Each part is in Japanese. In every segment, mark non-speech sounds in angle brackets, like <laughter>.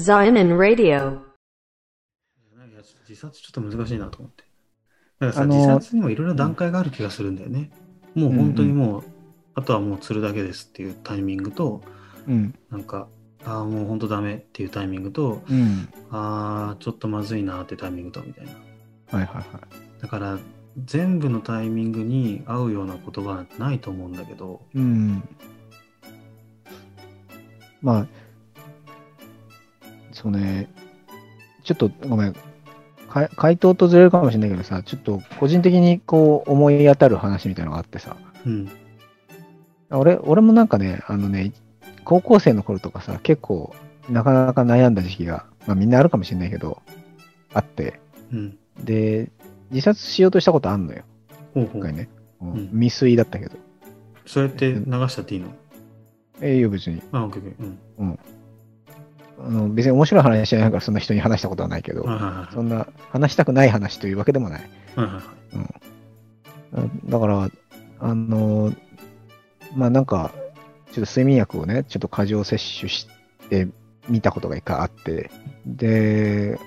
Zion Radio. いや自殺ちょっと難しいなと思って。だからさ、自殺にもいろいろ段階がある気がするんだよね。もう本当にもう、あとはもう釣るだけですっていうタイミングと、うん。なんか、ああ、もう本当ダメっていうタイミングと、うん。ああ、ちょっとまずいなってタイミングと、みたいな。はいはいはい。だから、全部のタイミングに合うような言葉なんてないと思うんだけど、うん。まあ、そうね、ちょっとごめん、か回答とずれるかもしれないけどさ、ちょっと個人的にこう思い当たる話みたいなのがあってさ、うん。俺俺もなんかね、あのね、高校生の頃とかさ、結構なかなか悩んだ時期が、まあみんなあるかもしれないけど、あって、うん。で、自殺しようとしたことあんのよ、ほうほう。一回ね。うんうん未遂だったけど。それって流しちゃっていいの？ええよ、別に。あ、オッケーオッケー。うん。あの別に面白い話しないからそんな人に話したことはないけど。そんな話したくない話というわけでもない。はいはいはい。だから、あの、まあなんか、ちょっと睡眠薬をね、ちょっと過剰摂取してみたことが一回あって、で、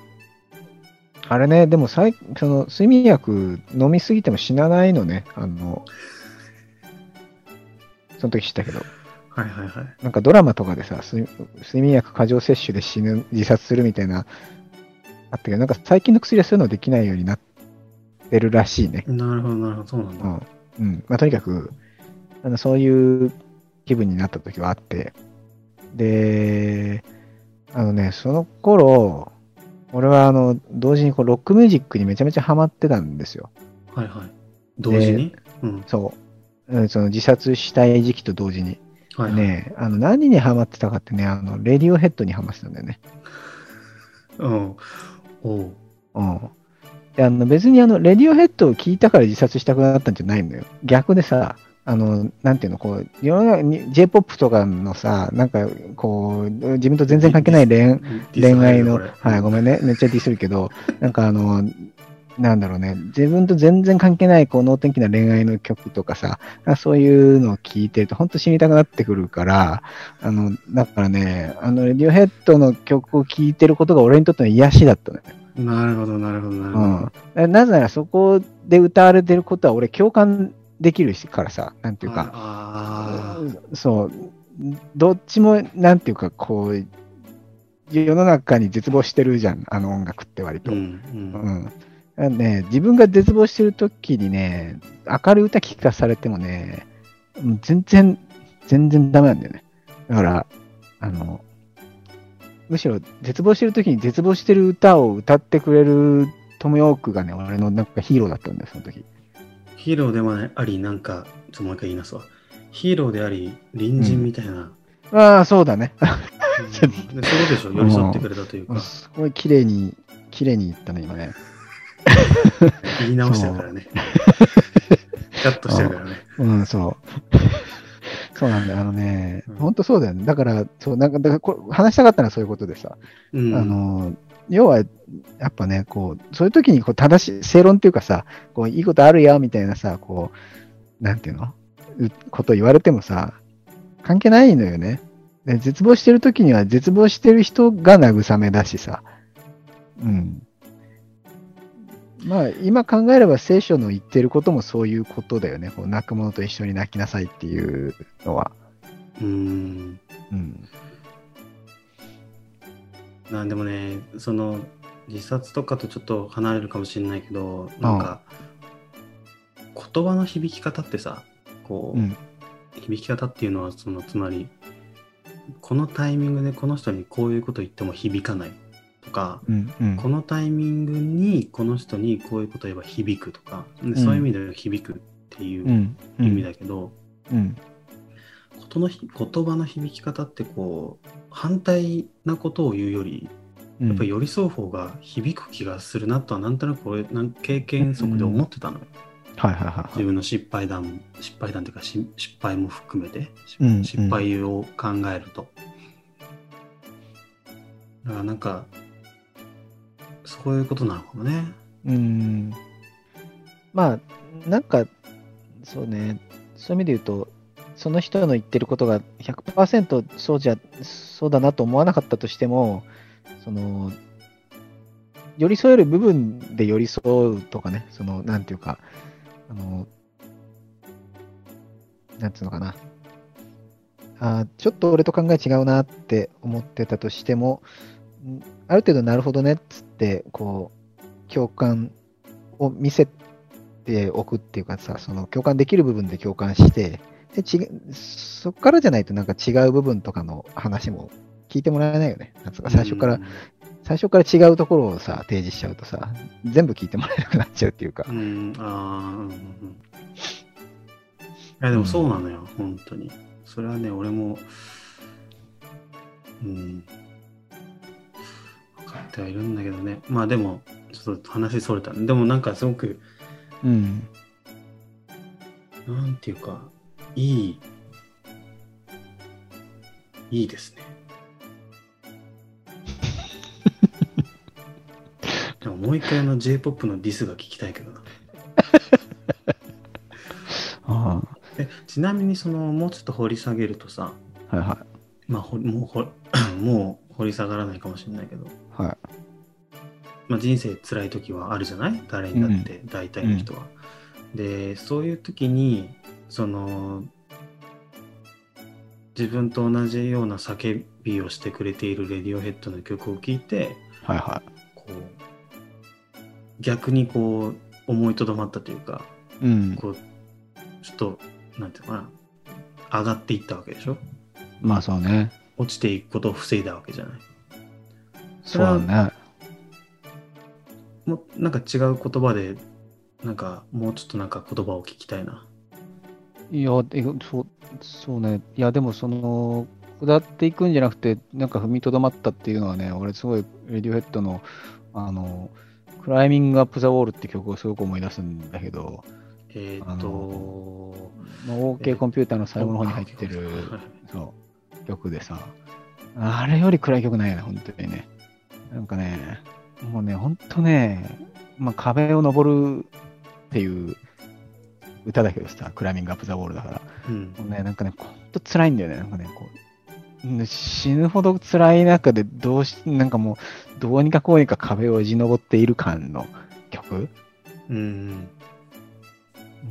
あれね、でもさいその睡眠薬飲みすぎても死なないのね、あの、その時知ったけど、はいはいはい。なんかドラマとかでさ、睡睡眠薬過剰摂取で死ぬ、自殺するみたいな、あったけど、なんか最近の薬はそういうのできないようになってるらしいね。なるほどなるほど。そうなんだ。うん。うん。まあ、とにかく、あのそういう気分になった時はあって、で、あのね、その頃、俺はあの、同時にこうロックミュージックにめちゃめちゃハマってたんですよ。はいはい。同時に？うん。そう。うん、その自殺したい時期と同時に。はいはい。ね、あの、何にハマってたかってね、あの、レディオヘッドにハマってたんだよね。うん。おう。うん。であの別にあの、レディオヘッドを聞いたから自殺したくなったんじゃないのよ。逆でさ、あの、なんていうの、こう、世の中に J-POP とかのさ、なんか、こう、自分と全然関係ない恋恋愛の、はい、ごめんね、めっちゃディスるけど、なんかあの、なんだろうね、自分と全然関係ない、こう、能天気な恋愛の曲とかさ、そういうのを聞いてると、本当死にたくなってくるから、あの、だからね、あの、レディオヘッドの曲を聴いてることが俺にとっての癒しだったのよ。なるほど、なるほど、なるほど。うん。なぜならそこで歌われてることは俺共感できるしからさ、なんていうか、あそう、どっちも、なんていうか、こう、世の中に絶望してるじゃん、あの音楽って割あ。うと。ん、ううん。ね、自分が絶望してる時にね、明るい歌聴かされてもね、もう全然、全然ダメなんだよね。だから、あの、むしろ絶望してる時に絶望してる歌を歌ってくれるトム・ヨークがね、俺のなんかヒーローだったんだよ、その時。ヒーローでもあり、なんか、ちょっともう一回言いますわ。ヒーローであり、隣人みたいな。ああ、そうだね。そうでしょ寄り添ってくれたというか、すごい綺麗に、綺麗に言ったね、今ね。<laughs> 言い直してるからね。カットしてるからね。うん、そう。<laughs> そうなんだよ。あのねうん、本当そうだよね。だから、そう、なんか、だからこれ話したかったのはそういうことでさ、うん。あの、要は、やっぱね、こう、そういう時にこう正しい、正論っていうかさ、こう、いいことあるよ、みたいなさ、こう、なんていうの？うこと言われてもさ、関係ないのよね。で絶望してる時には絶望してる人が慰めだしさ。うん。まあ、今考えれば聖書の言ってることもそういうことだよね。こう泣く者と一緒に泣きなさいっていうのは。うん。うん。なんでもね、その、自殺とかとちょっと離れるかもしれないけど、なんか、言葉の響き方ってさ、こう、うん。響き方っていうのは、その、つまり、このタイミングでこの人にこういうこと言っても響かないとか、うん。うん。このタイミングにこの人にこういうこと言えば響くとか、でそういう意味では響くっていううん意味だけど、うん。ことのひ言葉の響き方ってこう反対なことを言うよりうん。やっぱり寄り添う方が響く気がするなとはなんとなく俺なん経験則で思ってたのよ、はいはいはいはい。自分の失敗談失敗談っていうかし失敗も含めて、しうん失敗を考えると、だからなんかそういうことなのかもねうん。まあ、なんか、そうね、そういう意味で言うと、その人の言ってることが100%そうじゃ、そうだなと思わなかったとしても、その、寄り添える部分で寄り添うとかね、その、なんていうか、あの、なんつうのかな。あちょっと俺と考え違うなって思ってたとしても、ある程度なるほどねっつって、こう、共感を見せておくっていうかさ、その共感できる部分で共感して、でちそこからじゃないとなんか違う部分とかの話も聞いてもらえないよね。なんつうか最初から、最初から違うところをさ、提示しちゃうとさ、全部聞いてもらえなくなっちゃうっていうか。うん、ああ、うん。いや、でもそうなのよ、うん、本当に。それはね、俺も、うん、ってはいるんだけどね。まあでも、ちょっと話それた。でもなんかすごく、うん。なんていうか、いい、いいですね。<laughs> でももう一回の J-POP のディスが聞きたいけどな。<laughs> ああえちなみにそのもうちょっと掘り下げるとさ、はいはい。まあ、ほもうほ <clears throat> もう掘り下がらないかもしれないけど、はい。まあ、人生辛い時はあるじゃない？誰にだって大体の人は。でそういう時にその自分と同じような叫びをしてくれているレディオヘッドの曲を聴いて、はいはい、こう逆にこう思いとどまったというか、うん、こうちょっとなんていうのかな？上がっていったわけでしょ？まあそうね落ちていくことを防いだわけじゃない。そうだね。もなんか違う言葉でなんかもうちょっとなんか言葉を聞きたいな。いやそうそうね。いやでもその下っていくんじゃなくてなんか踏みとどまったっていうのはね俺すごいレディオヘッドのあのクライミングアップザウォールって曲をすごく思い出すんだけどえっ、ー、とまあ、OK コンピューターの最後の方に入ってる、<laughs> そう曲でさあれより暗い曲ないよね本当にねなんかねもうね本当ね、まあ、壁を登るっていう歌だけどさ、クライミングアップザウォールだから。うん、もうね、なんかね、ほんと辛いんだよね。なんかね、こう、死ぬほど辛い中で、どうし、なんかもう、どうにかこうにか壁をよじ登っている感の曲。うん。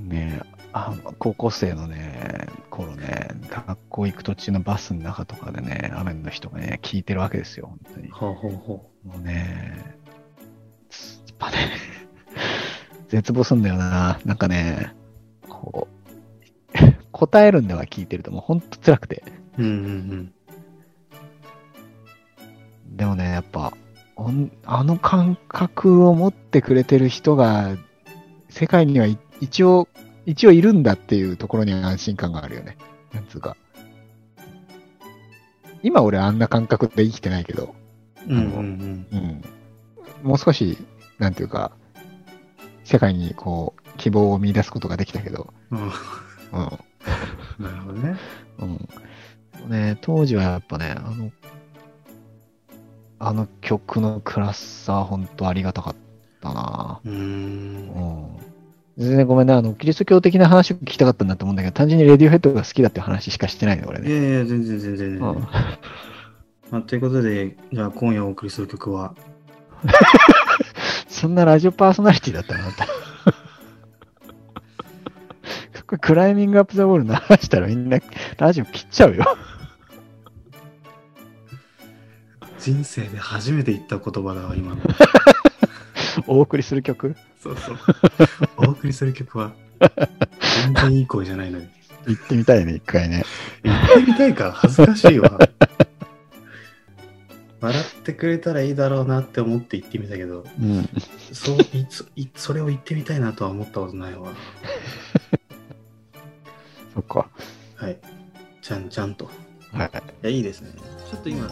ねあ高校生のね、頃ね、学校行く途中のバスの中とかでね、雨の人がね、聞いてるわけですよ、本当に。ほうほうほう。もうね、やっぱね、絶望すんだよな。なんかね、こう、答えるんだが聞いてるともうほんと辛くて。うんうんうん。でもね、やっぱ、あの感覚を持ってくれてる人が、世界には一応、一応いるんだっていうところに安心感があるよね。なんつうか。今俺あんな感覚で生きてないけど、うんうんうん、うん、もう少し、なんていうか、世界にこう、希望を見出すことができたけど。うん。うん、<laughs> なるほどね。うん。ね、当時はやっぱね、あの、あの曲の暗さ、本当ありがたかったなうん。うん。全然ごめんね、あの、キリスト教的な話を聞きたかったんだと思うんだけど、単純にレディオヘッドが好きだって話しかしてないの、俺ね。いやいや、全然全然全然。うん、まあ、ということで、じゃあ今夜お送りする曲は？<laughs> そんなラジオパーソナリティだったの？あんた。<laughs> クライミングアップザウォール流したらみんなラジオ切っちゃうよ。人生で初めて言った言葉だわ、今の。<laughs> お送りする曲？そうそう。お送りする曲は、<laughs> 全然いい声じゃないのに。行ってみたいね、一回ね。行ってみたいか、恥ずかしいわ。笑ってくれたらいいだろうなって思って行ってみたけど、うん、そういついそれを言ってみたいなとは思ったことないわ。そっか。はい。ちゃんちゃんと。はい。いや、いいですね。ちょっと今。